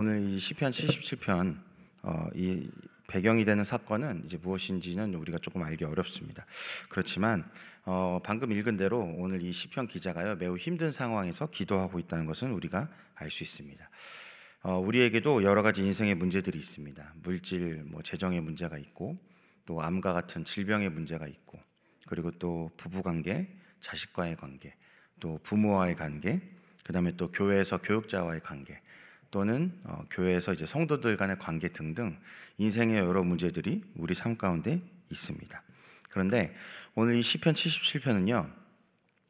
오늘 이 시편 77편 어, 이 배경이 되는 사건은 이제 무엇인지는 우리가 조금 알기 어렵습니다. 그렇지만 어, 방금 읽은 대로 오늘 이 시편 기자가요 매우 힘든 상황에서 기도하고 있다는 것은 우리가 알 수 있습니다. 어, 우리에게도 여러 가지 인생의 문제들이 있습니다. 물질, 뭐 재정의 문제가 있고 또 암과 같은 질병의 문제가 있고 그리고 또 부부 관계, 자식과의 관계, 또 부모와의 관계, 그 다음에 또 교회에서 교육자와의 관계, 또는 어, 교회에서 이제 성도들 간의 관계 등등 인생의 여러 문제들이 우리 삶 가운데 있습니다. 그런데 오늘 이 시편 77편은요.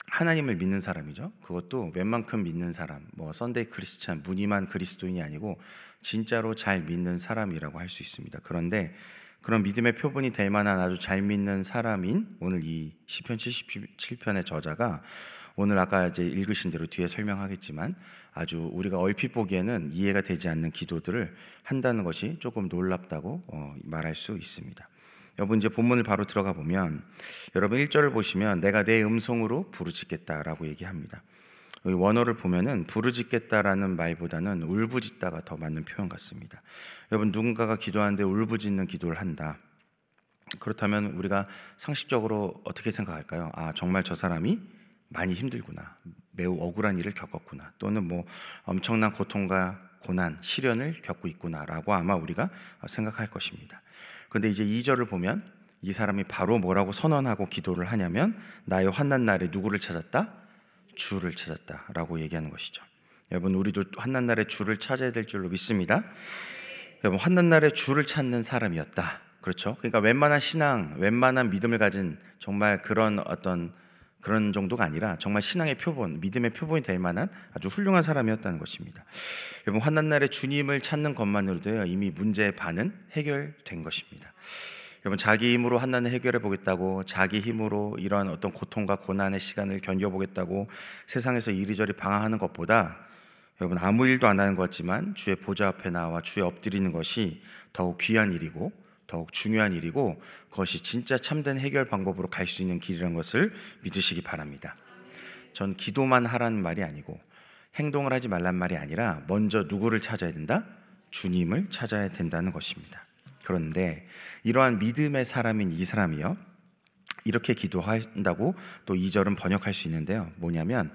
하나님을 믿는 사람이죠. 그것도 웬만큼 믿는 사람, 뭐 Sunday Christian, 무늬만 그리스도인이 아니고 진짜로 잘 믿는 사람이라고 할 수 있습니다. 그런데 그런 믿음의 표본이 될 만한 아주 잘 믿는 사람인 오늘 이 시편 77편의 저자가 오늘 아까 이제 읽으신 대로 뒤에 설명하겠지만 아주 우리가 얼핏 보기에는 이해가 되지 않는 기도들을 한다는 것이 조금 놀랍다고 어, 말할 수 있습니다. 여러분 이제 본문을 바로 들어가 보면 여러분 1절을 보시면 내가 내 음성으로 부르짖겠다라고 얘기합니다. 원어를 보면은 부르짖겠다라는 말보다는 울부짖다가 더 맞는 표현 같습니다. 여러분 누군가가 기도하는데 울부짖는 기도를 한다. 그렇다면 우리가 상식적으로 어떻게 생각할까요? 아 정말 저 사람이 많이 힘들구나. 매우 억울한 일을 겪었구나. 또는 뭐 엄청난 고통과 고난, 시련을 겪고 있구나라고 아마 우리가 생각할 것입니다. 그런데 이제 2절을 보면 이 사람이 바로 뭐라고 선언하고 기도를 하냐면 나의 환난 날에 누구를 찾았다? 주를 찾았다라고 얘기하는 것이죠. 여러분 우리도 환난 날에 주를 찾아야 될 줄로 믿습니다. 여러분 환난 날에 주를 찾는 사람이었다. 그렇죠? 그러니까 웬만한 신앙, 웬만한 믿음을 가진 정말 그런 어떤 그런 정도가 아니라 정말 신앙의 표본, 믿음의 표본이 될 만한 아주 훌륭한 사람이었다는 것입니다. 여러분 환난 날에 주님을 찾는 것만으로도 이미 문제의 반은 해결된 것입니다. 여러분 자기 힘으로 환난을 해결해 보겠다고 자기 힘으로 이러한 어떤 고통과 고난의 시간을 견뎌 보겠다고 세상에서 이리저리 방황하는 것보다 여러분 아무 일도 안 하는 것 같지만 주의 보좌 앞에 나와 주의 엎드리는 것이 더욱 귀한 일이고 더욱 중요한 일이고 그것이 진짜 참된 해결 방법으로 갈 수 있는 길이라는 것을 믿으시기 바랍니다. 전 기도만 하라는 말이 아니고 행동을 하지 말란 말이 아니라 먼저 누구를 찾아야 된다? 주님을 찾아야 된다는 것입니다. 그런데 이러한 믿음의 사람인 이 사람이요. 이렇게 기도한다고 또 2절은 번역할 수 있는데요. 뭐냐면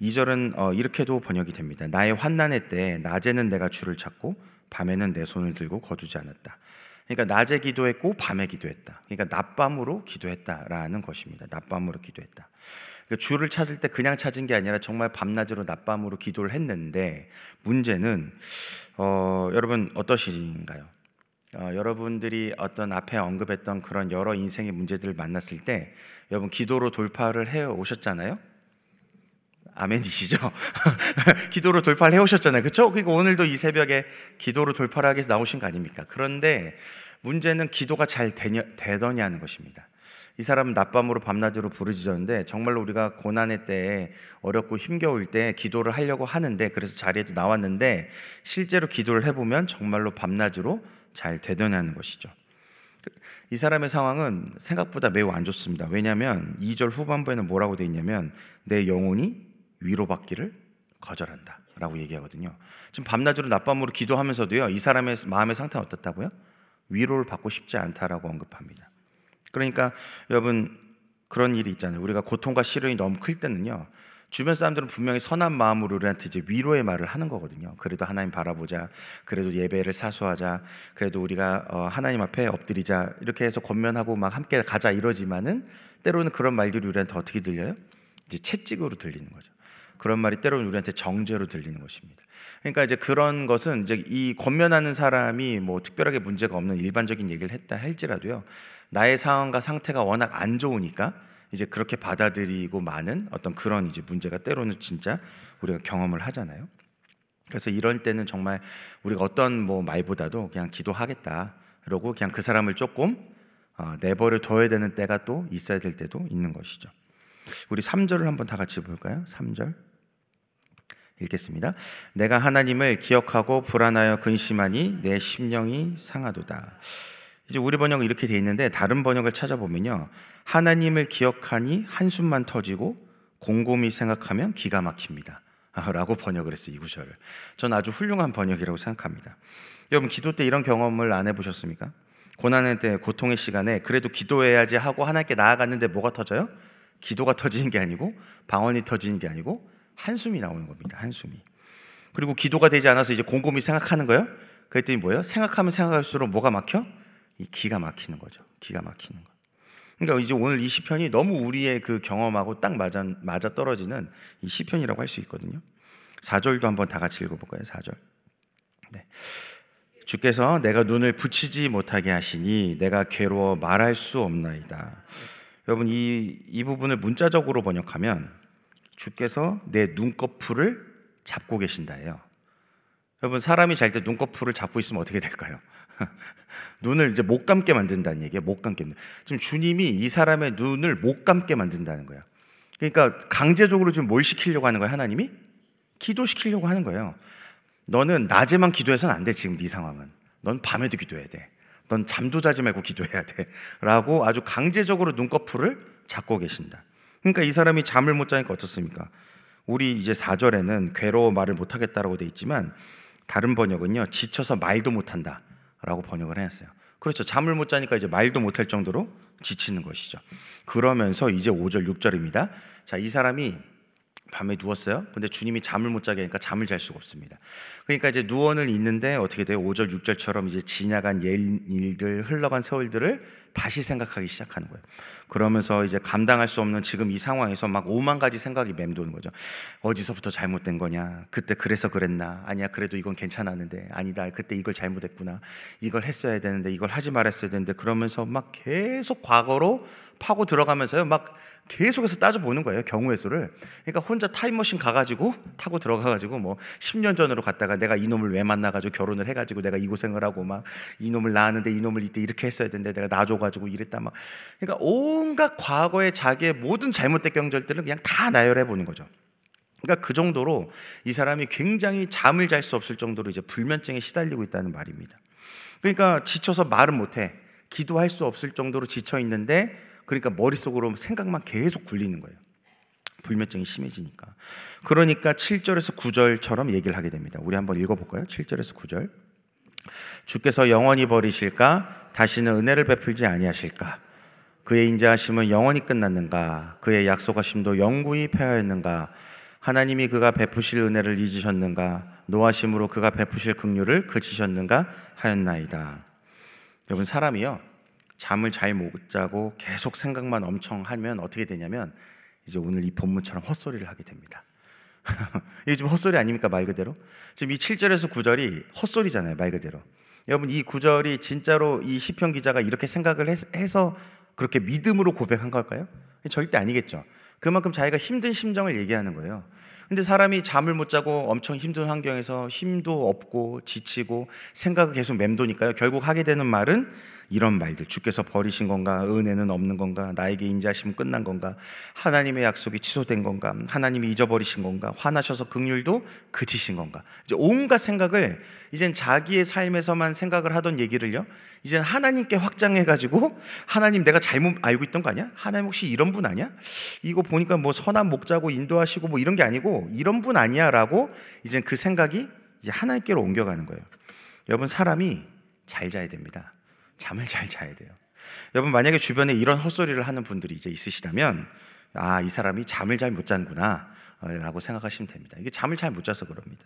2절은 어, 이렇게도 번역이 됩니다. 나의 환난의 때 낮에는 내가 주를 찾고 밤에는 내 손을 들고 거두지 않았다. 그러니까 낮에 기도했고 밤에 기도했다. 그러니까 낮밤으로 기도했다라는 것입니다. 낮밤으로 기도했다. 그러니까 주를 찾을 때 그냥 찾은 게 아니라 정말 밤낮으로 낮밤으로 기도를 했는데 문제는 어, 여러분 어떠신가요? 어, 여러분들이 어떤 앞에 언급했던 그런 여러 인생의 문제들을 만났을 때 여러분 기도로 돌파를 해 오셨잖아요. 아멘이시죠? 기도로 돌파를 해오셨잖아요. 그렇죠? 그러니까 오늘도 이 새벽에 기도로 돌파를 하기 위해서 나오신 거 아닙니까? 그런데 문제는 기도가 잘 되냐, 되더냐는 것입니다. 이 사람은 낮밤으로 밤낮으로 부르짖었는데 정말로 우리가 고난의 때에 어렵고 힘겨울 때 기도를 하려고 하는데 그래서 자리에도 나왔는데 실제로 기도를 해보면 정말로 밤낮으로 잘 되더냐는 것이죠. 이 사람의 상황은 생각보다 매우 안 좋습니다. 왜냐하면 2절 후반부에는 뭐라고 되어 있냐면 내 영혼이 위로받기를 거절한다. 라고 얘기하거든요. 지금 밤낮으로 낮밤으로 기도하면서도요, 이 사람의 마음의 상태는 어떻다고요? 위로를 받고 싶지 않다라고 언급합니다. 그러니까 여러분, 그런 일이 있잖아요. 우리가 고통과 시련이 너무 클 때는요, 주변 사람들은 분명히 선한 마음으로 우리한테 이제 위로의 말을 하는 거거든요. 그래도 하나님 바라보자. 그래도 예배를 사수하자. 그래도 우리가 어, 하나님 앞에 엎드리자. 이렇게 해서 권면하고 막 함께 가자 이러지만은 때로는 그런 말들이 우리한테 어떻게 들려요? 이제 채찍으로 들리는 거죠. 그런 말이 때로는 우리한테 정죄로 들리는 것입니다. 그러니까 이제 그런 것은 이제 이 권면하는 사람이 뭐 특별하게 문제가 없는 일반적인 얘기를 했다 할지라도요. 나의 상황과 상태가 워낙 안 좋으니까 이제 그렇게 받아들이고 많은 어떤 그런 이제 문제가 때로는 진짜 우리가 경험을 하잖아요. 그래서 이럴 때는 정말 우리가 어떤 뭐 말보다도 그냥 기도하겠다. 그러고 그냥 그 사람을 조금 어, 내버려 둬야 되는 때가 또 있어야 될 때도 있는 것이죠. 우리 3절을 한번 다 같이 볼까요? 3절. 읽겠습니다. 내가 하나님을 기억하고 불안하여 근심하니 내 심령이 상하도다. 이제 우리 번역은 이렇게 돼 있는데 다른 번역을 찾아보면요. 하나님을 기억하니 한숨만 터지고 곰곰이 생각하면 기가 막힙니다. 라고 번역을 했어요. 이 구절을. 전 아주 훌륭한 번역이라고 생각합니다. 여러분 기도 때 이런 경험을 안 해보셨습니까? 고난의 때 고통의 시간에 그래도 기도해야지 하고 하나님께 나아갔는데 뭐가 터져요? 기도가 터지는 게 아니고 방언이 터지는 게 아니고 한숨이 나오는 겁니다. 한숨이. 그리고 기도가 되지 않아서 이제 곰곰이 생각하는 거예요. 그랬더니 뭐예요? 생각하면 생각할수록 뭐가 막혀? 이 기가 막히는 거죠. 기가 막히는 거. 그러니까 이제 오늘 이 시편이 너무 우리의 그 경험하고 딱 맞아 맞아 떨어지는 이 시편이라고 할 수 있거든요. 4절도 한번 다 같이 읽어볼까요? 4절. 네. 주께서 내가 눈을 붙이지 못하게 하시니 내가 괴로워 말할 수 없나이다. 여러분 이, 이 부분을 문자적으로 번역하면 주께서 내 눈꺼풀을 잡고 계신다예요. 여러분 사람이 잘 때 눈꺼풀을 잡고 있으면 어떻게 될까요? 눈을 이제 못 감게 만든다는 얘기예요. 못 감게. 지금 주님이 이 사람의 눈을 못 감게 만든다는 거예요. 그러니까 강제적으로 지금 뭘 시키려고 하는 거예요? 하나님이 기도시키려고 하는 거예요. 너는 낮에만 기도해서는 안 돼. 지금 네 상황은. 넌 밤에도 기도해야 돼. 넌 잠도 자지 말고 기도해야 돼. 라고 아주 강제적으로 눈꺼풀을 잡고 계신다. 그러니까 이 사람이 잠을 못 자니까 어떻습니까? 우리 이제 4절에는 괴로워 말을 못 하겠다라고 돼 있지만 다른 번역은요. 지쳐서 말도 못 한다. 라고 번역을 했어요. 그렇죠. 잠을 못 자니까 이제 말도 못 할 정도로 지치는 것이죠. 그러면서 이제 5절, 6절입니다. 자, 이 사람이 밤에 누웠어요. 근데 주님이 잠을 못 자게 하니까 잠을 잘 수가 없습니다. 그러니까 이제 누워는 있는데 어떻게 돼요? 5절, 6절처럼 이제 지나간 일들, 흘러간 세월들을 다시 생각하기 시작하는 거예요. 그러면서 이제 감당할 수 없는 지금 이 상황에서 막 오만 가지 생각이 맴도는 거죠. 어디서부터 잘못된 거냐? 그때 그래서 그랬나? 아니야, 그래도 이건 괜찮았는데. 아니다, 그때 이걸 잘못했구나. 이걸 했어야 되는데, 이걸 하지 말았어야 되는데. 그러면서 막 계속 과거로 파고 들어가면서요. 막 계속해서 따져보는 거예요. 경우의 수를. 그러니까 혼자 타임머신 가가지고 타고 들어가가지고 뭐 10년 전으로 갔다가 내가 이놈을 왜 만나가지고 결혼을 해가지고 내가 이 고생을 하고 막 이놈을 낳았는데 이놈을 이때 이렇게 했어야 되는데 내가 놔줘 가지고 이랬다 막. 그러니까 온갖 과거의 자기의 모든 잘못된 경절들을 그냥 다 나열해 보는 거죠. 그러니까 그 정도로 이 사람이 굉장히 잠을 잘 수 없을 정도로 이제 불면증에 시달리고 있다는 말입니다. 그러니까 지쳐서 말은 못해. 기도할 수 없을 정도로 지쳐 있는데 그러니까 머릿속으로 생각만 계속 굴리는 거예요. 불면증이 심해지니까. 그러니까 7절에서 9절처럼 얘기를 하게 됩니다. 우리 한번 읽어볼까요? 7절에서 9절. 주께서 영원히 버리실까? 다시는 은혜를 베풀지 아니하실까? 그의 인자하심은 영원히 끝났는가? 그의 약속하심도 영구히 폐하였는가? 하나님이 그가 베푸실 은혜를 잊으셨는가? 노하심으로 그가 베푸실 긍휼을 그치셨는가? 하였나이다. 여러분 사람이요 잠을 잘 못 자고 계속 생각만 엄청 하면 어떻게 되냐면 이제 오늘 이 본문처럼 헛소리를 하게 됩니다. 이게 지금 헛소리 아닙니까 말 그대로? 지금 이 7절에서 9절이 헛소리잖아요 말 그대로. 여러분 이 구절이 진짜로 이 시편 기자가 이렇게 생각을 해서 그렇게 믿음으로 고백한 걸까요? 절대 아니겠죠. 그만큼 자기가 힘든 심정을 얘기하는 거예요. 근데 사람이 잠을 못 자고 엄청 힘든 환경에서 힘도 없고 지치고 생각을 계속 맴도니까요. 결국 하게 되는 말은 이런 말들 주께서 버리신 건가 은혜는 없는 건가 나에게 인자하심은 끝난 건가 하나님의 약속이 취소된 건가 하나님이 잊어버리신 건가 화나셔서 극률도 그치신 건가. 이제 온갖 생각을 이젠 자기의 삶에서만 생각을 하던 얘기를요. 이젠 하나님께 확장해 가지고 하나님 내가 잘못 알고 있던 거 아니야? 하나님 혹시 이런 분 아니야? 이거 보니까 뭐 선한 목자고 인도하시고 뭐 이런 게 아니고 이런 분 아니야라고 이젠 그 생각이 이제 하나님께로 옮겨가는 거예요. 여러분 사람이 잘 자야 됩니다. 잠을 잘 자야 돼요. 여러분 만약에 주변에 이런 헛소리를 하는 분들이 이제 있으시다면 아, 이 사람이 잠을 잘 못 잔구나. 라고 생각하시면 됩니다. 이게 잠을 잘 못 자서 그럽니다.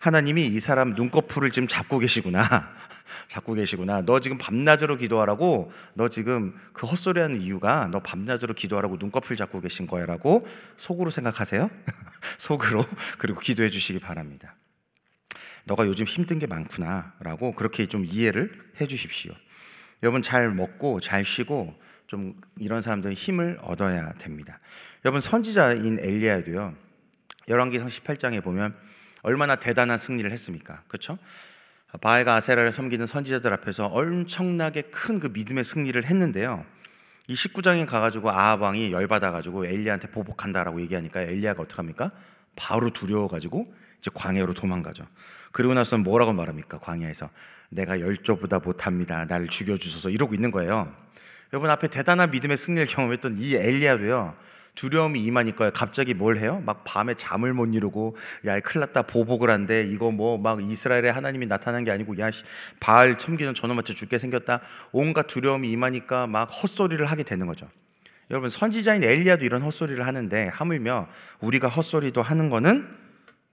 하나님이 이 사람 눈꺼풀을 지금 잡고 계시구나. 잡고 계시구나. 너 지금 밤낮으로 기도하라고 너 지금 그 헛소리 하는 이유가 너 밤낮으로 기도하라고 눈꺼풀 잡고 계신 거야 라고 속으로 생각하세요. 속으로. 그리고 기도해 주시기 바랍니다. 너가 요즘 힘든 게 많구나 라고 그렇게 좀 이해를 해 주십시오. 여러분 잘 먹고 잘 쉬고 좀 이런 사람들은 힘을 얻어야 됩니다. 여러분 선지자인 엘리야도요. 열왕기상 18장에 보면 얼마나 대단한 승리를 했습니까? 그렇죠? 바알과 아세라를 섬기는 선지자들 앞에서 엄청나게 큰 그 믿음의 승리를 했는데요. 이 19장에 가가지고 아합 왕이 열받아가지고 엘리야한테 보복한다라고 얘기하니까 엘리야가 어떡합니까? 바로 두려워가지고 이제 광야로 도망가죠. 그리고 나서는 뭐라고 말합니까? 광야에서 내가 열조보다 못합니다. 나를 죽여주소서 이러고 있는 거예요. 여러분 앞에 대단한 믿음의 승리를 경험했던 이 엘리야도요. 두려움이 임하니까요. 갑자기 뭘 해요? 막 밤에 잠을 못 이루고 야, 큰일 났다. 보복을 한데 이거 뭐 막 이스라엘의 하나님이 나타난 게 아니고 야, 바알 섬기는 저놈 맞춰 죽게 생겼다. 온갖 두려움이 임하니까 막 헛소리를 하게 되는 거죠. 여러분 선지자인 엘리야도 이런 헛소리를 하는데 하물며 우리가 헛소리도 하는 거는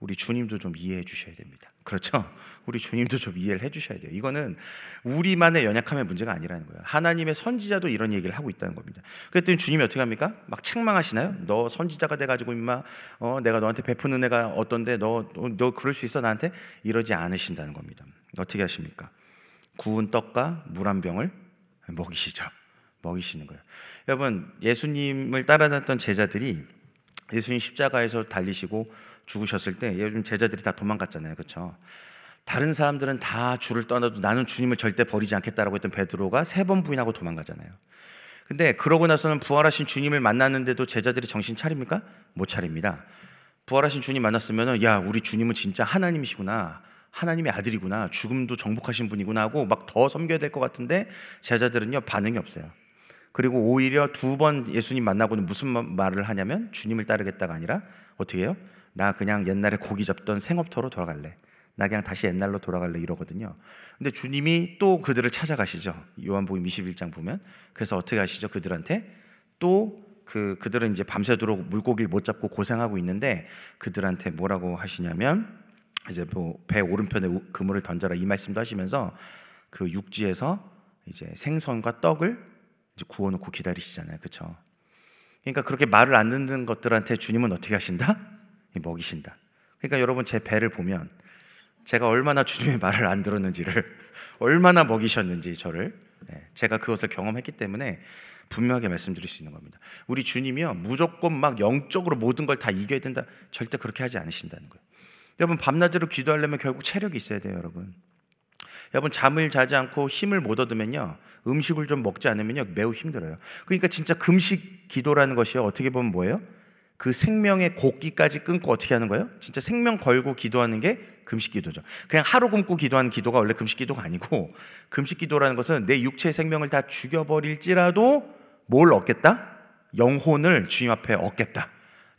우리 주님도 좀 이해해 주셔야 됩니다. 그렇죠? 우리 주님도 좀 이해를 해 주셔야 돼요. 이거는 우리만의 연약함의 문제가 아니라는 거예요. 하나님의 선지자도 이런 얘기를 하고 있다는 겁니다. 그랬더니 주님이 어떻게 합니까? 막 책망하시나요? 너 선지자가 돼 가지고 임마 어, 내가 너한테 베푸는 애가 어떤데 너, 너 그럴 수 있어 나한테 이러지 않으신다는 겁니다. 어떻게 하십니까? 구운 떡과 물 한 병을 먹이시죠. 먹이시는 거예요. 여러분 예수님을 따라다녔던 제자들이 예수님 십자가에서 달리시고 죽으셨을 때 요즘 제자들이 다 도망갔잖아요. 그렇죠? 다른 사람들은 다 주를 떠나도 나는 주님을 절대 버리지 않겠다라고 했던 베드로가 세 번 부인하고 도망가잖아요. 근데 그러고 나서는 부활하신 주님을 만났는데도 제자들이 정신 차립니까? 못 차립니다. 부활하신 주님 만났으면은 야, 우리 주님은 진짜 하나님이시구나. 하나님의 아들이구나. 죽음도 정복하신 분이구나 하고 막 더 섬겨야 될 것 같은데 제자들은요, 반응이 없어요. 그리고 오히려 두 번 예수님 만나고는 무슨 말을 하냐면 주님을 따르겠다가 아니라 어떻게 해요? 나 그냥 옛날에 고기 잡던 생업터로 돌아갈래. 나 그냥 다시 옛날로 돌아갈래 이러거든요. 근데 주님이 또 그들을 찾아가시죠. 요한복음 21장 보면. 그래서 어떻게 하시죠? 그들한테 또 그 그들은 이제 밤새도록 물고기를 못 잡고 고생하고 있는데 그들한테 뭐라고 하시냐면 이제 뭐 배 오른편에 그물을 던져라 이 말씀도 하시면서 그 육지에서 이제 생선과 떡을 이제 구워놓고 기다리시잖아요. 그렇죠? 그러니까 그렇게 말을 안 듣는 것들한테 주님은 어떻게 하신다? 먹이신다. 그러니까 여러분 제 배를 보면 제가 얼마나 주님의 말을 안 들었는지를 얼마나 먹이셨는지 저를 네, 제가 그것을 경험했기 때문에 분명하게 말씀드릴 수 있는 겁니다. 우리 주님이요 무조건 막 영적으로 모든 걸 다 이겨야 된다 절대 그렇게 하지 않으신다는 거예요. 여러분 밤낮으로 기도하려면 결국 체력이 있어야 돼요, 여러분. 여러분 잠을 자지 않고 힘을 못 얻으면요 음식을 좀 먹지 않으면요 매우 힘들어요. 그러니까 진짜 금식 기도라는 것이요 어떻게 보면 뭐예요? 그 생명의 곡기까지 끊고 어떻게 하는 거예요? 진짜 생명 걸고 기도하는 게 금식 기도죠. 그냥 하루 굶고 기도하는 기도가 원래 금식 기도가 아니고 금식 기도라는 것은 내 육체의 생명을 다 죽여버릴지라도 뭘 얻겠다? 영혼을 주님 앞에 얻겠다.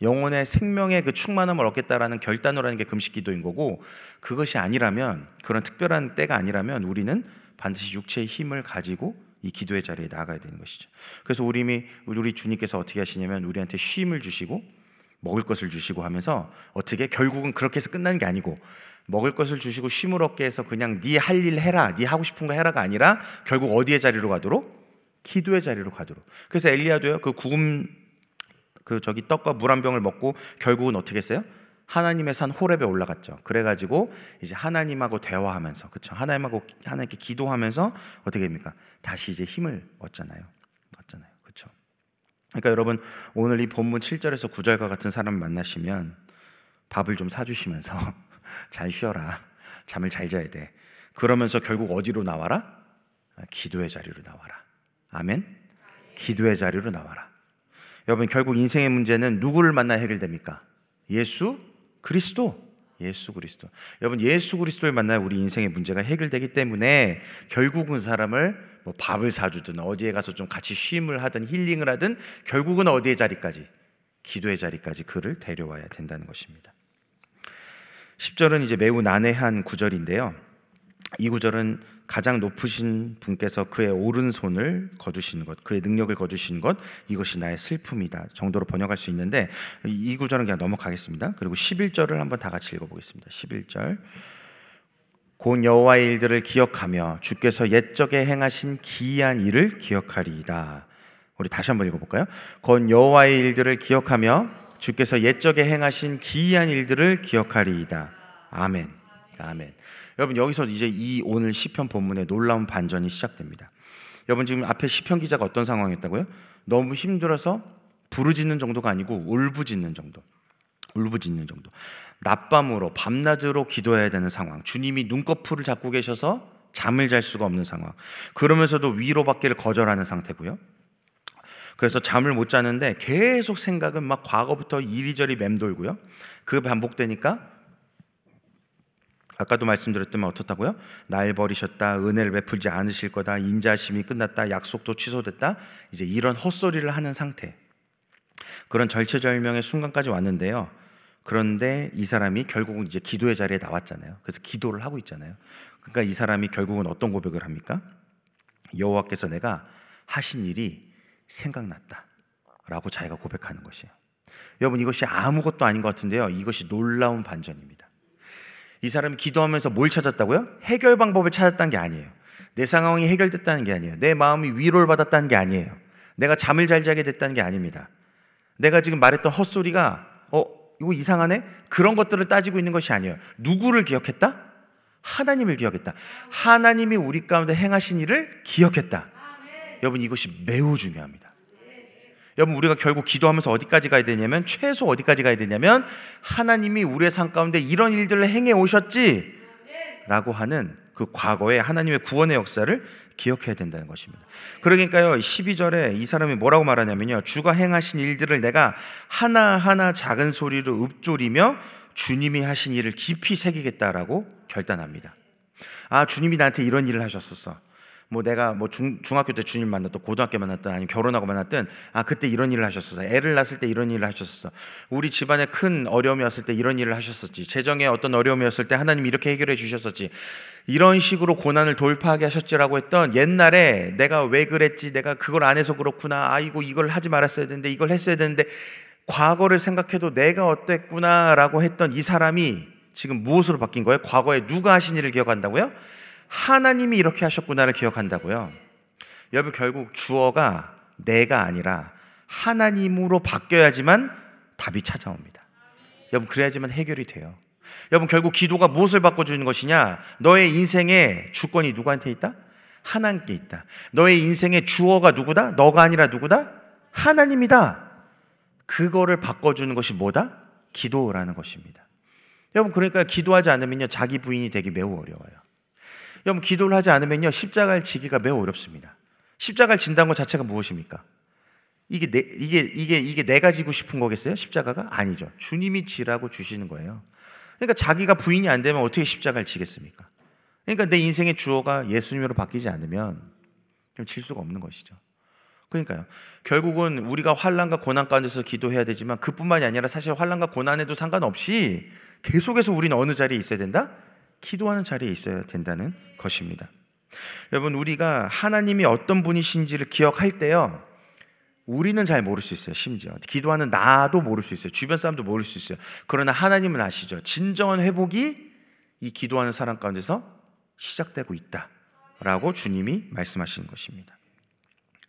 영혼의 생명의 그 충만함을 얻겠다라는 결단을 하는 게 금식 기도인 거고 그것이 아니라면 그런 특별한 때가 아니라면 우리는 반드시 육체의 힘을 가지고 이 기도의 자리에 나가야 되는 것이죠. 그래서 우리 우리 주님께서 어떻게 하시냐면 우리한테 쉼을 주시고 먹을 것을 주시고 하면서 어떻게 결국은 그렇게 해서 끝나는 게 아니고 먹을 것을 주시고 쉼을 얻게 해서 그냥 네 할 일 해라, 네 하고 싶은 거 해라가 아니라 결국 어디의 자리로 가도록 기도의 자리로 가도록. 그래서 엘리야도요 그 구금 그 저기 떡과 물 한 병을 먹고 결국은 어떻게 했어요? 하나님의 산 호렙에 올라갔죠. 그래가지고 이제 하나님하고 대화하면서, 그렇죠? 하나님하고 하나님께 기도하면서 어떻게 됩니까? 다시 이제 힘을 얻잖아요. 얻잖아요, 그렇죠? 그러니까 여러분 오늘 이 본문 7절에서 9절과 같은 사람 만나시면 밥을 좀 사주시면서 잘 쉬어라, 잠을 잘 자야 돼. 그러면서 결국 어디로 나와라? 아, 기도의 자리로 나와라. 아멘. 기도의 자리로 나와라. 여러분 결국 인생의 문제는 누구를 만나 해결됩니까? 예수 그리스도 예수 그리스도. 여러분 예수 그리스도를 만나야 우리 인생의 문제가 해결되기 때문에 결국은 사람을 뭐 밥을 사주든 어디에 가서 좀 같이 쉼을 하든 힐링을 하든 결국은 어디의 자리까지 기도의 자리까지 그를 데려와야 된다는 것입니다. 10절은 이제 매우 난해한 구절인데요. 이 구절은 가장 높으신 분께서 그의 오른손을 거두시는 것, 그의 능력을 거두시는 것, 이것이 나의 슬픔이다 정도로 번역할 수 있는데 이 구절은 그냥 넘어가겠습니다. 그리고 11절을 한번 다 같이 읽어보겠습니다. 11절 곧 여호와의 일들을 기억하며 주께서 옛적에 행하신 기이한 일을 기억하리이다. 우리 다시 한번 읽어볼까요? 곧 여호와의 일들을 기억하며 주께서 옛적에 행하신 기이한 일들을 기억하리이다. 아멘. 아멘. 여러분 여기서 이제 이 오늘 시편 본문의 놀라운 반전이 시작됩니다. 여러분 지금 앞에 시편 기자가 어떤 상황이었다고요? 너무 힘들어서 부르짖는 정도가 아니고 울부짖는 정도. 울부짖는 정도. 낮밤으로 밤낮으로 기도해야 되는 상황. 주님이 눈꺼풀을 잡고 계셔서 잠을 잘 수가 없는 상황. 그러면서도 위로받기를 거절하는 상태고요. 그래서 잠을 못 자는데 계속 생각은 막 과거부터 이리저리 맴돌고요. 그 반복되니까 아까도 말씀드렸지만 어떻다고요? 날 버리셨다, 은혜를 베풀지 않으실 거다, 인자심이 끝났다, 약속도 취소됐다. 이제 이런 헛소리를 하는 상태. 그런 절체절명의 순간까지 왔는데요. 그런데 이 사람이 결국은 이제 기도의 자리에 나왔잖아요. 그래서 기도를 하고 있잖아요. 그러니까 이 사람이 결국은 어떤 고백을 합니까? 여호와께서 내가 하신 일이 생각났다라고 자기가 고백하는 것이에요. 여러분 이것이 아무것도 아닌 것 같은데요. 이것이 놀라운 반전입니다. 이 사람이 기도하면서 뭘 찾았다고요? 해결 방법을 찾았다는 게 아니에요. 내 상황이 해결됐다는 게 아니에요. 내 마음이 위로를 받았다는 게 아니에요. 내가 잠을 잘 자게 됐다는 게 아닙니다. 내가 지금 말했던 헛소리가 어 이거 이상하네? 그런 것들을 따지고 있는 것이 아니에요. 누구를 기억했다? 하나님을 기억했다. 하나님이 우리 가운데 행하신 일을 기억했다. 여러분 이것이 매우 중요합니다. 여러분 우리가 결국 기도하면서 어디까지 가야 되냐면 최소 어디까지 가야 되냐면 하나님이 우리의 삶 가운데 이런 일들을 행해 오셨지 라고 하는 그 과거의 하나님의 구원의 역사를 기억해야 된다는 것입니다. 그러니까요, 12절에 이 사람이 뭐라고 말하냐면요. 주가 행하신 일들을 내가 하나하나 작은 소리로 읊조리며 주님이 하신 일을 깊이 새기겠다라고 결단합니다. 아, 주님이 나한테 이런 일을 하셨었어. 뭐 내가 뭐 중, 중학교 때 주님 만났던 고등학교 만났던 아니면 결혼하고 만났던 아 그때 이런 일을 하셨었어. 애를 낳았을 때 이런 일을 하셨었어. 우리 집안에 큰 어려움이 왔을 때 이런 일을 하셨었지. 재정에 어떤 어려움이었을 때 하나님 이렇게 해결해 주셨었지. 이런 식으로 고난을 돌파하게 하셨지라고 했던 옛날에 내가 왜 그랬지? 내가 그걸 안 해서 그렇구나. 아이고 이걸 하지 말았어야 되는데 이걸 했어야 되는데 과거를 생각해도 내가 어땠구나라고 했던 이 사람이 지금 무엇으로 바뀐 거예요? 과거에 누가 하신 일을 기억한다고요? 하나님이 이렇게 하셨구나를 기억한다고요. 여러분 결국 주어가 내가 아니라 하나님으로 바뀌어야지만 답이 찾아옵니다. 여러분 그래야지만 해결이 돼요. 여러분 결국 기도가 무엇을 바꿔 주는 것이냐? 너의 인생의 주권이 누구한테 있다? 하나님께 있다. 너의 인생의 주어가 누구다? 너가 아니라 누구다? 하나님이다. 그거를 바꿔 주는 것이 뭐다? 기도라는 것입니다. 여러분 그러니까 기도하지 않으면요 자기 부인이 되기 매우 어려워요. 여러분 기도를 하지 않으면요 십자가를 지기가 매우 어렵습니다. 십자가를 진다는 것 자체가 무엇입니까? 이게 내, 이게 이게 이게 내가 지고 싶은 거겠어요? 십자가가 아니죠. 주님이 지라고 주시는 거예요. 그러니까 자기가 부인이 안 되면 어떻게 십자가를 지겠습니까? 그러니까 내 인생의 주어가 예수님으로 바뀌지 않으면 질 수가 없는 것이죠. 그러니까요. 결국은 우리가 환란과 고난 가운데서 기도해야 되지만 그뿐만이 아니라 사실 환란과 고난에도 상관없이 계속해서 우리는 어느 자리에 있어야 된다? 기도하는 자리에 있어야 된다는 것입니다. 여러분, 우리가 하나님이 어떤 분이신지를 기억할 때요, 우리는 잘 모를 수 있어요, 심지어. 기도하는 나도 모를 수 있어요. 주변 사람도 모를 수 있어요. 그러나 하나님은 아시죠. 진정한 회복이 이 기도하는 사람 가운데서 시작되고 있다. 라고 주님이 말씀하시는 것입니다.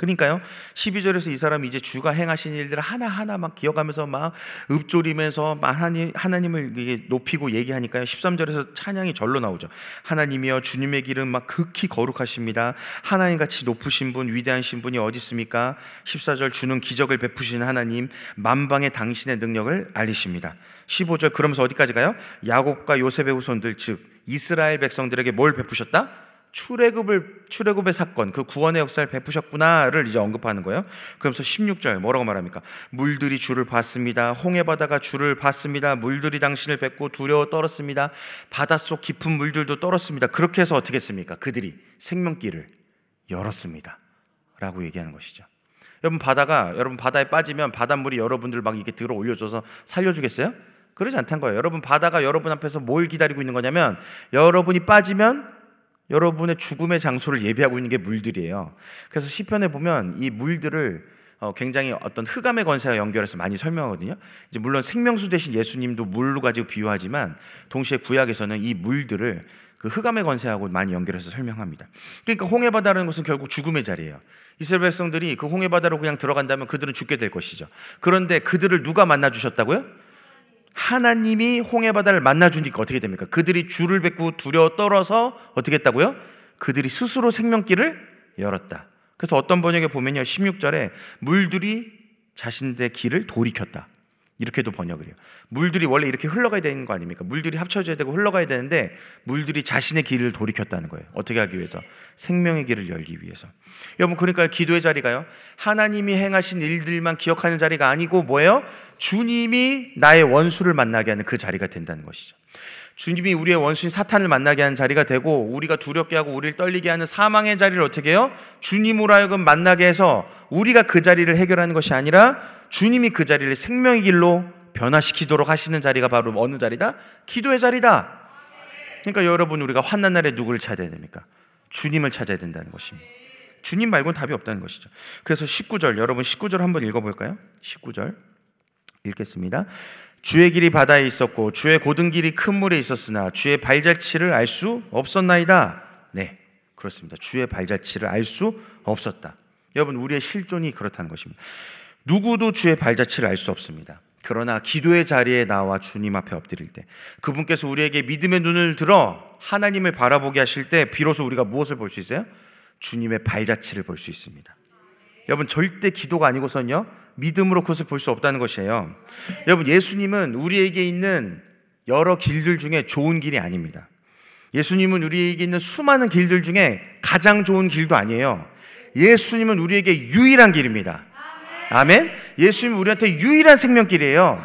그러니까요. 12절에서 이 사람이 이제 주가 행하신 일들을 하나하나 막 기억하면서 막 읊조리면서 하나님, 하나님을 높이고 얘기하니까요. 13절에서 찬양이 절로 나오죠. 하나님이여 주님의 길은 막 극히 거룩하십니다. 하나님 같이 높으신 분, 위대하신 분이 어디 있습니까? 14절 주는 기적을 베푸시는 하나님, 만방의 당신의 능력을 알리십니다. 15절 그러면서 어디까지 가요? 야곱과 요셉의 후손들 즉 이스라엘 백성들에게 뭘 베푸셨다? 출애굽을 출애굽의 사건, 그 구원의 역사를 베푸셨구나를 이제 언급하는 거예요. 그러면서 16절 뭐라고 말합니까? 물들이 주를 봤습니다. 홍해 바다가 주를 봤습니다. 물들이 당신을 뵙고 두려워 떨었습니다. 바닷속 깊은 물들도 떨었습니다. 그렇게 해서 어떻게 했습니까? 그들이 생명길을 열었습니다. 라고 얘기하는 것이죠. 여러분 바다가 여러분 바다에 빠지면 바닷물이 여러분들 막 이렇게 들어 올려줘서 살려주겠어요? 그러지 않다는 거예요. 여러분 바다가 여러분 앞에서 뭘 기다리고 있는 거냐면 여러분이 빠지면 여러분의 죽음의 장소를 예비하고 있는 게 물들이에요. 그래서 시편에 보면 이 물들을 어, 굉장히 어떤 흑암의 권세와 연결해서 많이 설명하거든요. 이제 물론 생명수 대신 예수님도 물로 가지고 비유하지만 동시에 구약에서는 이 물들을 그 흑암의 권세하고 많이 연결해서 설명합니다. 그러니까 홍해바다라는 것은 결국 죽음의 자리예요. 이스라엘 백성들이 그 홍해바다로 그냥 들어간다면 그들은 죽게 될 것이죠. 그런데 그들을 누가 만나 주셨다고요? 하나님이 홍해 바다를 만나 주니까 어떻게 됩니까? 그들이 줄을 뱉고 두려워 떨어서 어떻게 했다고요? 그들이 스스로 생명길을 열었다. 그래서 어떤 번역에 보면요. 16절에 물들이 자신들의 길을 돌이켰다. 이렇게도 번역을 해요. 물들이 원래 이렇게 흘러가야 되는 거 아닙니까? 물들이 합쳐져야 되고 흘러가야 되는데 물들이 자신의 길을 돌이켰다는 거예요. 어떻게 하기 위해서? 생명의 길을 열기 위해서. 여러분 그러니까 기도의 자리가요. 하나님이 행하신 일들만 기억하는 자리가 아니고 뭐예요? 주님이 나의 원수를 만나게 하는 그 자리가 된다는 것이죠. 주님이 우리의 원수인 사탄을 만나게 하는 자리가 되고 우리가 두렵게 하고 우리를 떨리게 하는 사망의 자리를 어떻게 해요? 주님으로 하여금 만나게 해서 우리가 그 자리를 해결하는 것이 아니라 주님이 그 자리를 생명의 길로 변화시키도록 하시는 자리가 바로 어느 자리다? 기도의 자리다. 그러니까 여러분 우리가 환난 날에 누구를 찾아야 됩니까? 주님을 찾아야 된다는 것입니다. 주님 말고는 답이 없다는 것이죠. 그래서 19절 여러분 19절 한번 읽어 볼까요? 19절 읽겠습니다. 주의 길이 바다에 있었고 주의 고든 길이 큰 물에 있었으나 주의 발자취를 알 수 없었나이다. 네, 그렇습니다. 주의 발자취를 알 수 없었다. 여러분 우리의 실존이 그렇다는 것입니다. 누구도 주의 발자취를 알 수 없습니다. 그러나 기도의 자리에 나와 주님 앞에 엎드릴 때 그분께서 우리에게 믿음의 눈을 들어 하나님을 바라보게 하실 때 비로소 우리가 무엇을 볼 수 있어요? 주님의 발자취를 볼 수 있습니다. 여러분 절대 기도가 아니고선요 믿음으로 그것을 볼 수 없다는 것이에요. 여러분, 예수님은 우리에게 있는 여러 길들 중에 좋은 길이 아닙니다. 예수님은 우리에게 있는 수많은 길들 중에 가장 좋은 길도 아니에요. 예수님은 우리에게 유일한 길입니다. 아멘. 예수님은 우리한테 유일한 생명길이에요.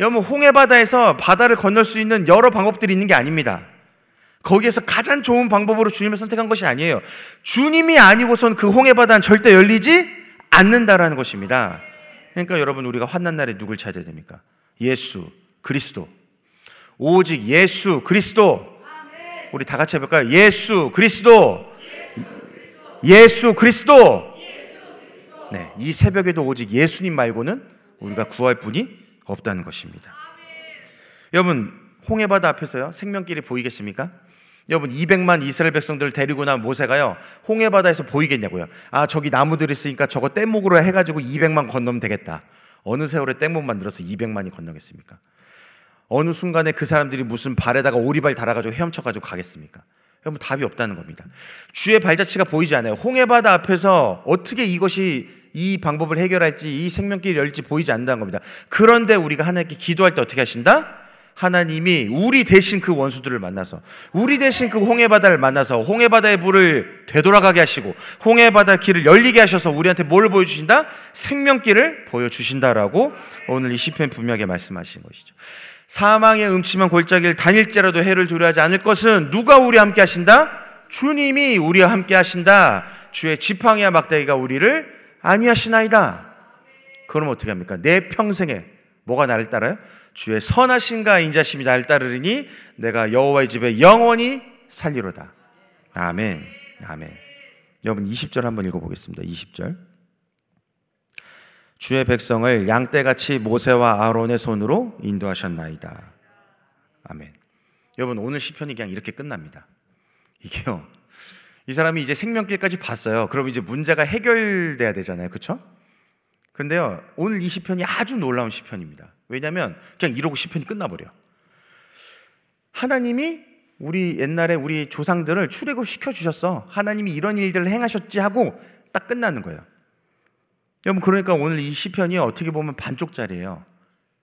여러분, 홍해 바다에서 바다를 건널 수 있는 여러 방법들이 있는 게 아닙니다. 거기에서 가장 좋은 방법으로 주님을 선택한 것이 아니에요. 주님이 아니고선 그 홍해바다는 절대 열리지 않는다라는 것입니다. 그러니까 여러분 우리가 환난 날에 누굴 찾아야 됩니까? 예수 그리스도. 오직 예수 그리스도. 우리 다 같이 해볼까요? 예수 그리스도. 예수 그리스도. 네, 이 새벽에도 오직 예수님 말고는 우리가 구할 분이 없다는 것입니다. 여러분 홍해바다 앞에서요 생명길이 보이겠습니까? 여러분 200만 이스라엘 백성들을 데리고 난 모세가요 홍해 바다에서 보이겠냐고요. 아 저기 나무들 있으니까 저거 뗏목으로 해가지고 200만 건너면 되겠다. 어느 세월에 뗏목 만들어서 200만이 건너겠습니까? 어느 순간에 그 사람들이 무슨 발에다가 오리발 달아가지고 헤엄쳐가지고 가겠습니까? 여러분 답이 없다는 겁니다. 주의 발자취가 보이지 않아요. 홍해 바다 앞에서 어떻게 이것이 이 방법을 해결할지 이 생명길이 열지 보이지 않는다는 겁니다. 그런데 우리가 하나님께 기도할 때 어떻게 하신다? 하나님이 우리 대신 그 원수들을 만나서 우리 대신 그 홍해 바다를 만나서 홍해 바다의 불을 되돌아가게 하시고 홍해 바다 길을 열리게 하셔서 우리한테 뭘 보여 주신다? 생명길을 보여 주신다라고 오늘 이 시편 분명하게 말씀하신 것이죠. 사망의 음침한 골짜기를 다닐지라도 해를 두려워하지 않을 것은 누가 우리 함께 하신다? 주님이 우리와 함께 하신다. 주의 지팡이와 막대기가 우리를 아니하시나이다. 그럼 어떻게 합니까? 내 평생에 뭐가 나를 따라요? 주의 선하신가 인자심이 날 따르리니 내가 여호와의 집에 영원히 살리로다. 아멘. 아멘. 여러분 20절 한번 읽어보겠습니다. 20절. 주의 백성을 양떼같이 모세와 아론의 손으로 인도하셨나이다. 아멘. 여러분 오늘 시편이 그냥 이렇게 끝납니다. 이게요. 이 사람이 이제 생명길까지 봤어요. 그럼 이제 문제가 해결돼야 되잖아요. 그렇죠? 근데요. 오늘 이 시편이 아주 놀라운 시편입니다. 왜냐하면 그냥 이러고 시편이 끝나버려. 하나님이 우리 옛날에 우리 조상들을 출애굽 시켜 주셨어. 하나님이 이런 일들을 행하셨지 하고 딱 끝나는 거예요. 여러분 그러니까 오늘 이 시편이 어떻게 보면 반쪽짜리예요.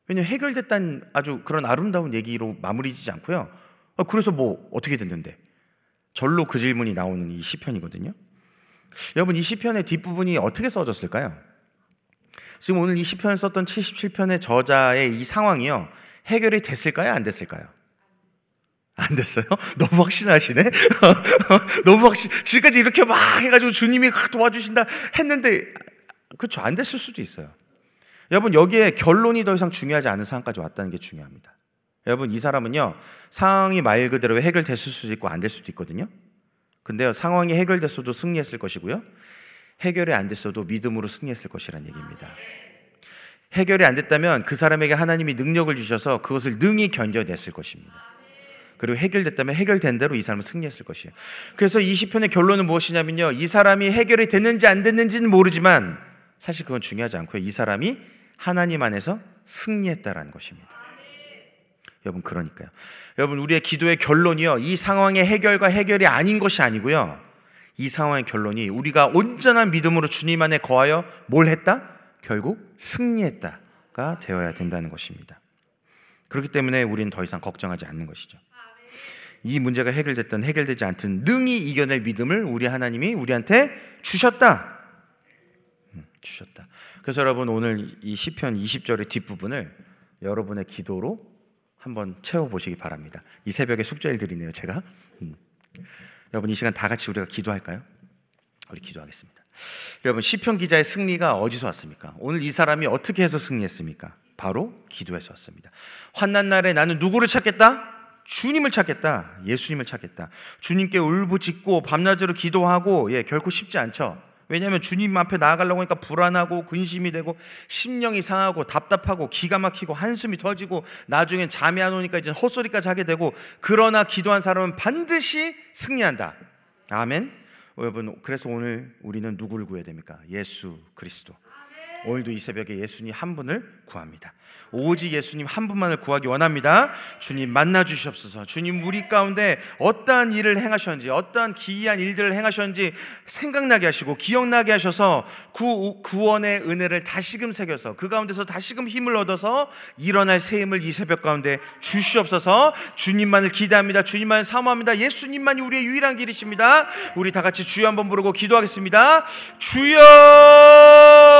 왜냐 해결됐다는 아주 그런 아름다운 얘기로 마무리지지 않고요. 어, 그래서 뭐 어떻게 됐는데? 절로 그 질문이 나오는 이 시편이거든요. 여러분 이 시편의 뒷부분이 어떻게 써졌을까요? 지금 오늘 이 시편을 썼던 77편의 저자의 이 상황이요. 해결이 됐을까요? 안 됐을까요? 안 됐어요? 너무 확신하시네? 너무 확신, 지금까지 이렇게 막 해가지고 주님이 도와주신다 했는데, 그렇죠. 안 됐을 수도 있어요. 여러분, 여기에 결론이 더 이상 중요하지 않은 상황까지 왔다는 게 중요합니다. 여러분, 이 사람은요, 상황이 말 그대로 해결됐을 수도 있고 안 될 수도 있거든요. 근데요, 상황이 해결됐어도 승리했을 것이고요. 해결이 안 됐어도 믿음으로 승리했을 것이라는 얘기입니다. 해결이 안 됐다면 그 사람에게 하나님이 능력을 주셔서 그것을 능히 견뎌냈을 것입니다. 그리고 해결됐다면 해결된 대로 이 사람은 승리했을 것이에요. 그래서 이 시편의 결론은 무엇이냐면요. 이 사람이 해결이 됐는지 안 됐는지는 모르지만 사실 그건 중요하지 않고요. 이 사람이 하나님 안에서 승리했다라는 것입니다. 여러분 그러니까요. 여러분 우리의 기도의 결론이요. 이 상황의 해결과 해결이 아닌 것이 아니고요. 이 상황의 결론이 우리가 온전한 믿음으로 주님 안에 거하여 뭘 했다? 결국 승리했다가 되어야 된다는 것입니다. 그렇기 때문에 우리는 더 이상 걱정하지 않는 것이죠. 이 문제가 해결됐든 해결되지 않든 능히 이겨낼 믿음을 우리 하나님이 우리한테 주셨다. 음, 주셨다. 그래서 여러분 오늘 이 시편 20절의 뒷부분을 여러분의 기도로 한번 채워 보시기 바랍니다. 이 새벽에 숙제를 드리네요, 제가. 음. 여러분 이 시간 다 같이 우리가 기도할까요? 우리 기도하겠습니다. 여러분 시편 기자의 승리가 어디서 왔습니까? 오늘 이 사람이 어떻게 해서 승리했습니까? 바로 기도에서 왔습니다. 환난 날에 나는 누구를 찾겠다? 주님을 찾겠다. 예수님을 찾겠다. 주님께 울부짖고 밤낮으로 기도하고 예, 결코 쉽지 않죠. 왜냐하면 주님 앞에 나아가려고 하니까 불안하고 근심이 되고 심령이 상하고 답답하고 기가 막히고 한숨이 터지고 나중엔 잠이 안 오니까 이제 헛소리까지 하게 되고 그러나 기도한 사람은 반드시 승리한다. 아멘. 여러분 그래서 오늘 우리는 누구를 구해야 됩니까? 예수 그리스도. 오늘도 이 새벽에 예수님 한 분을 구합니다. 오직 예수님 한 분만을 구하기 원합니다. 주님 만나 주시옵소서. 주님 우리 가운데 어떠한 일을 행하셨는지, 어떠한 기이한 일들을 행하셨는지 생각나게 하시고 기억나게 하셔서 구, 구원의 은혜를 다시금 새겨서 그 가운데서 다시금 힘을 얻어서 일어날 새 힘을 이 새벽 가운데 주시옵소서. 주님만을 기대합니다. 주님만을 사모합니다. 예수님만이 우리의 유일한 길이십니다. 우리 다 같이 주여 한번 부르고 기도하겠습니다. 주여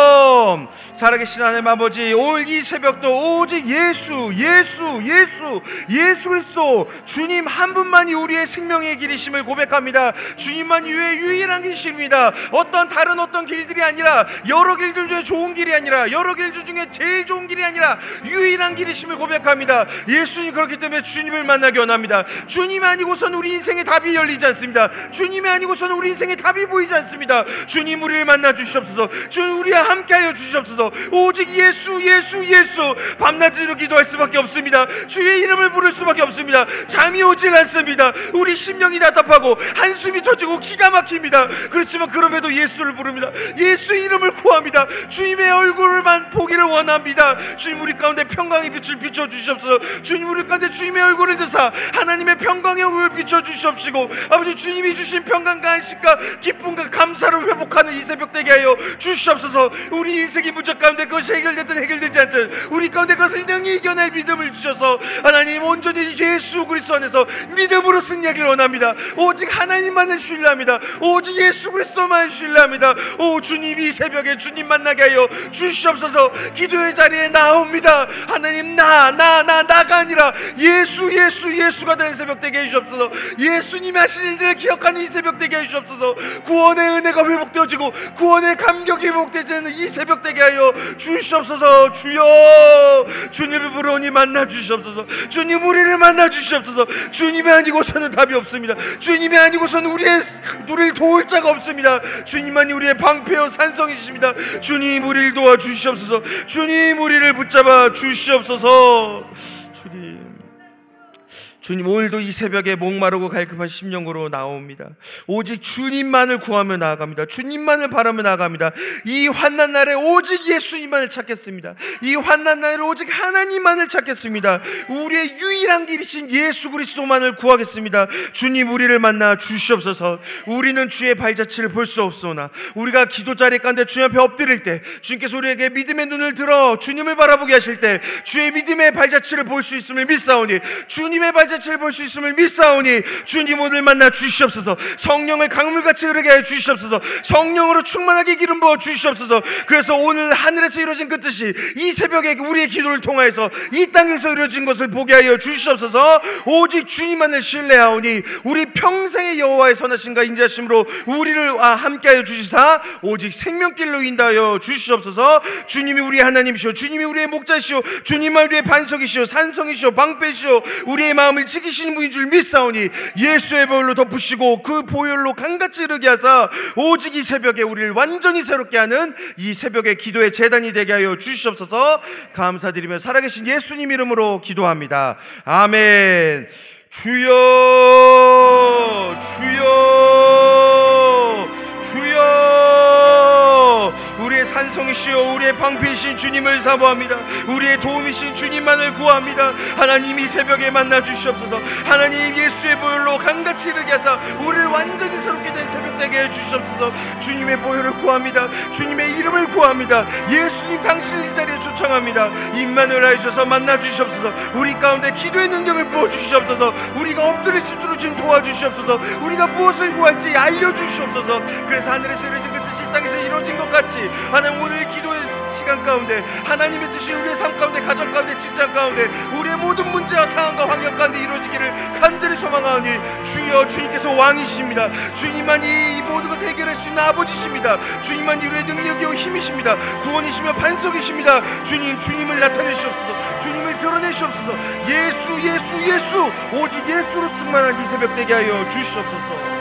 살아계신 하나님 아버지 오늘 이 새벽도 오직 예수, 예수, 예수, 예수 그리스도 주님 한 분만이 우리의 생명의 길이심을 고백합니다. 주님만이 우리의 유일한 길이십니다. 어떤 다른 어떤 길들이 아니라 여러 길들 중에 좋은 길이 아니라 여러 길들 중에 제일 좋은 길이 아니라 유일한 길이심을 고백합니다. 예수님 그렇기 때문에 주님을 만나기 원합니다. 주님 아니고선 우리 인생의 답이 열리지 않습니다. 주님이 아니고선 우리 인생의 답이 보이지 않습니다. 주님 우리를 만나 주시옵소서. 주님 우리와 함께 하여 주시옵소서. 오직 예수, 예수, 예수. 밤낮으로 기도할 수밖에 없습니다. 주의 이름을 부를 수밖에 없습니다. 잠이 오질 않습니다. 우리 심령이 답답하고 한숨이 터지고 기가 막힙니다. 그렇지만 그럼에도 예수를 부릅니다. 예수 이름을 구합니다. 주님의 얼굴만 보기를 원합니다. 주님 우리 가운데 평강의 빛을 비춰 주시옵소서. 주님 우리 가운데 주님의 얼굴을 드사 하나님의 평강의 얼굴을 비춰 주시옵시고 아버지 주님이 주신 평강과 안식과 기쁨과 감사를 회복하는 이 새벽 되게 하여 주시옵소서. 우리 인생이 무적 가운데 그것이 해결됐든 해결되지 않든 우리 가운데 그것을 능히 이겨낼 믿음을 주셔서 하나님 온전히 예수 그리스도 안에서 믿음으로 승리하기를 원합니다. 오직 하나님만을 신뢰합니다. 오직 예수 그리스도만 신뢰합니다. 오 주님이 이 새벽에 주님 만나게 하여 주시옵소서. 기도의 자리에 나옵니다. 하나님 나 나 나 나 가 아니라 예수 예수 예수가 된 새벽 되게 해주옵소서. 예수님이 하신 일들을 기억하는 이 새벽 되게 해주옵소서. 구원의 은혜가 회복되어지고 구원의 감격이 회복되지는 이 새벽 되게 하여 주시옵소서. 주여 주님을 부르니 만나 주시옵소서. 주님 우리를 만나 주시옵소서. 주님이 아니고서는 답이 없습니다. 주님이 아니고서는 우리의 우리를 도울 자가 없습니다. 주님만이 우리의 방패요 산성이십니다. 주님 우리를 도와 주시옵소서. 주님 우리를 붙잡아 주시옵소서. 주님 오늘도 이 새벽에 목마르고 갈급한 심령으로 나옵니다. 오직 주님만을 구하며 나아갑니다. 주님만을 바라며 나아갑니다. 이 환난 날에 오직 예수님만을 찾겠습니다. 이 환난 날에 오직 하나님만을 찾겠습니다. 우리의 유일한 길이신 예수 그리스도만을 구하겠습니다. 주님 우리를 만나 주시옵소서. 우리는 주의 발자취를 볼 수 없소나 우리가 기도 자리에 간데 주님 앞에 엎드릴 때 주님께서 우리에게 믿음의 눈을 들어 주님을 바라보게 하실 때 주의 믿음의 발자취를 볼 수 있음을 믿사오니 주님의 발자취 자체를 볼수 있음을 믿사오니 주님 오늘 만나 주시옵소서. 성령을 강물같이 흐르게 해 주시옵소서. 성령으로 충만하게 기름 부어 주시옵소서. 그래서 오늘 하늘에서 이루어진 그 뜻이 이 새벽에 우리의 기도를 통하여서 이 땅에서 이루어진 것을 보게 하여 주시옵소서. 오직 주님만을 신뢰하오니 우리 평생의 여호와의 선하신가 인자심으로 우리를 함께하여 주시사 오직 생명길로 인다하여 주시옵소서. 주님이 우리 하나님이시오. 주님이 우리의 목자시오. 주님만 우리의 반석이시오. 산성이시오. 방패시오. 우리의 마음을 지키시는 분인 줄 믿사오니 예수의 보혈로 덮으시고 그 보혈로 강같이 이르게 하사 오직 이 새벽에 우리를 완전히 새롭게 하는 이 새벽의 기도의 재단이 되게 하여 주시옵소서 감사드리며 살아계신 예수님 이름으로 기도합니다. 아멘. 주여, 주여, 산성이시여 우리의 방패이신 주님을 사모합니다. 우리의 도움이신 주님만을 구합니다. 하나님 이 새벽에 만나 주시옵소서. 하나님 예수의 보혈로 강같이 이르게 하사 우리를 완전히 새롭게 된 새벽 되게 해 주시옵소서. 주님의 보혈을 구합니다. 주님의 이름을 구합니다. 예수님 당신 이 자리에 초청합니다. 임만을 하셔서 만나 주시옵소서. 우리 가운데 기도의 능력을 부어 주시옵소서. 우리가 엎드릴 수 있도록 좀 도와주시옵소서. 우리가 무엇을 구할지 알려 주시옵소서. 그래서 하늘에서 이루어 진그 뜻이 땅에서 이루어진 것 같이 하나님 오늘 기도의 시간 가운데 하나님의 뜻이 우리의 삶 가운데 가정 가운데 직장 가운데 우리의 모든 문제와 상황과 환경 가운데 이루어지기를 간절히 소망하오니 주여 주님께서 왕이십니다. 주님만이 이 모든 것을 해결할 수 있는 아버지십니다. 주님만이 우리의 능력이요 힘이십니다. 구원이시며 반석이십니다. 주님 주님을 나타내시옵소서. 주님을 드러내시옵소서. 예수 예수 예수! 오직 예수로 충만한 이 새벽 되게 하여 주시옵소서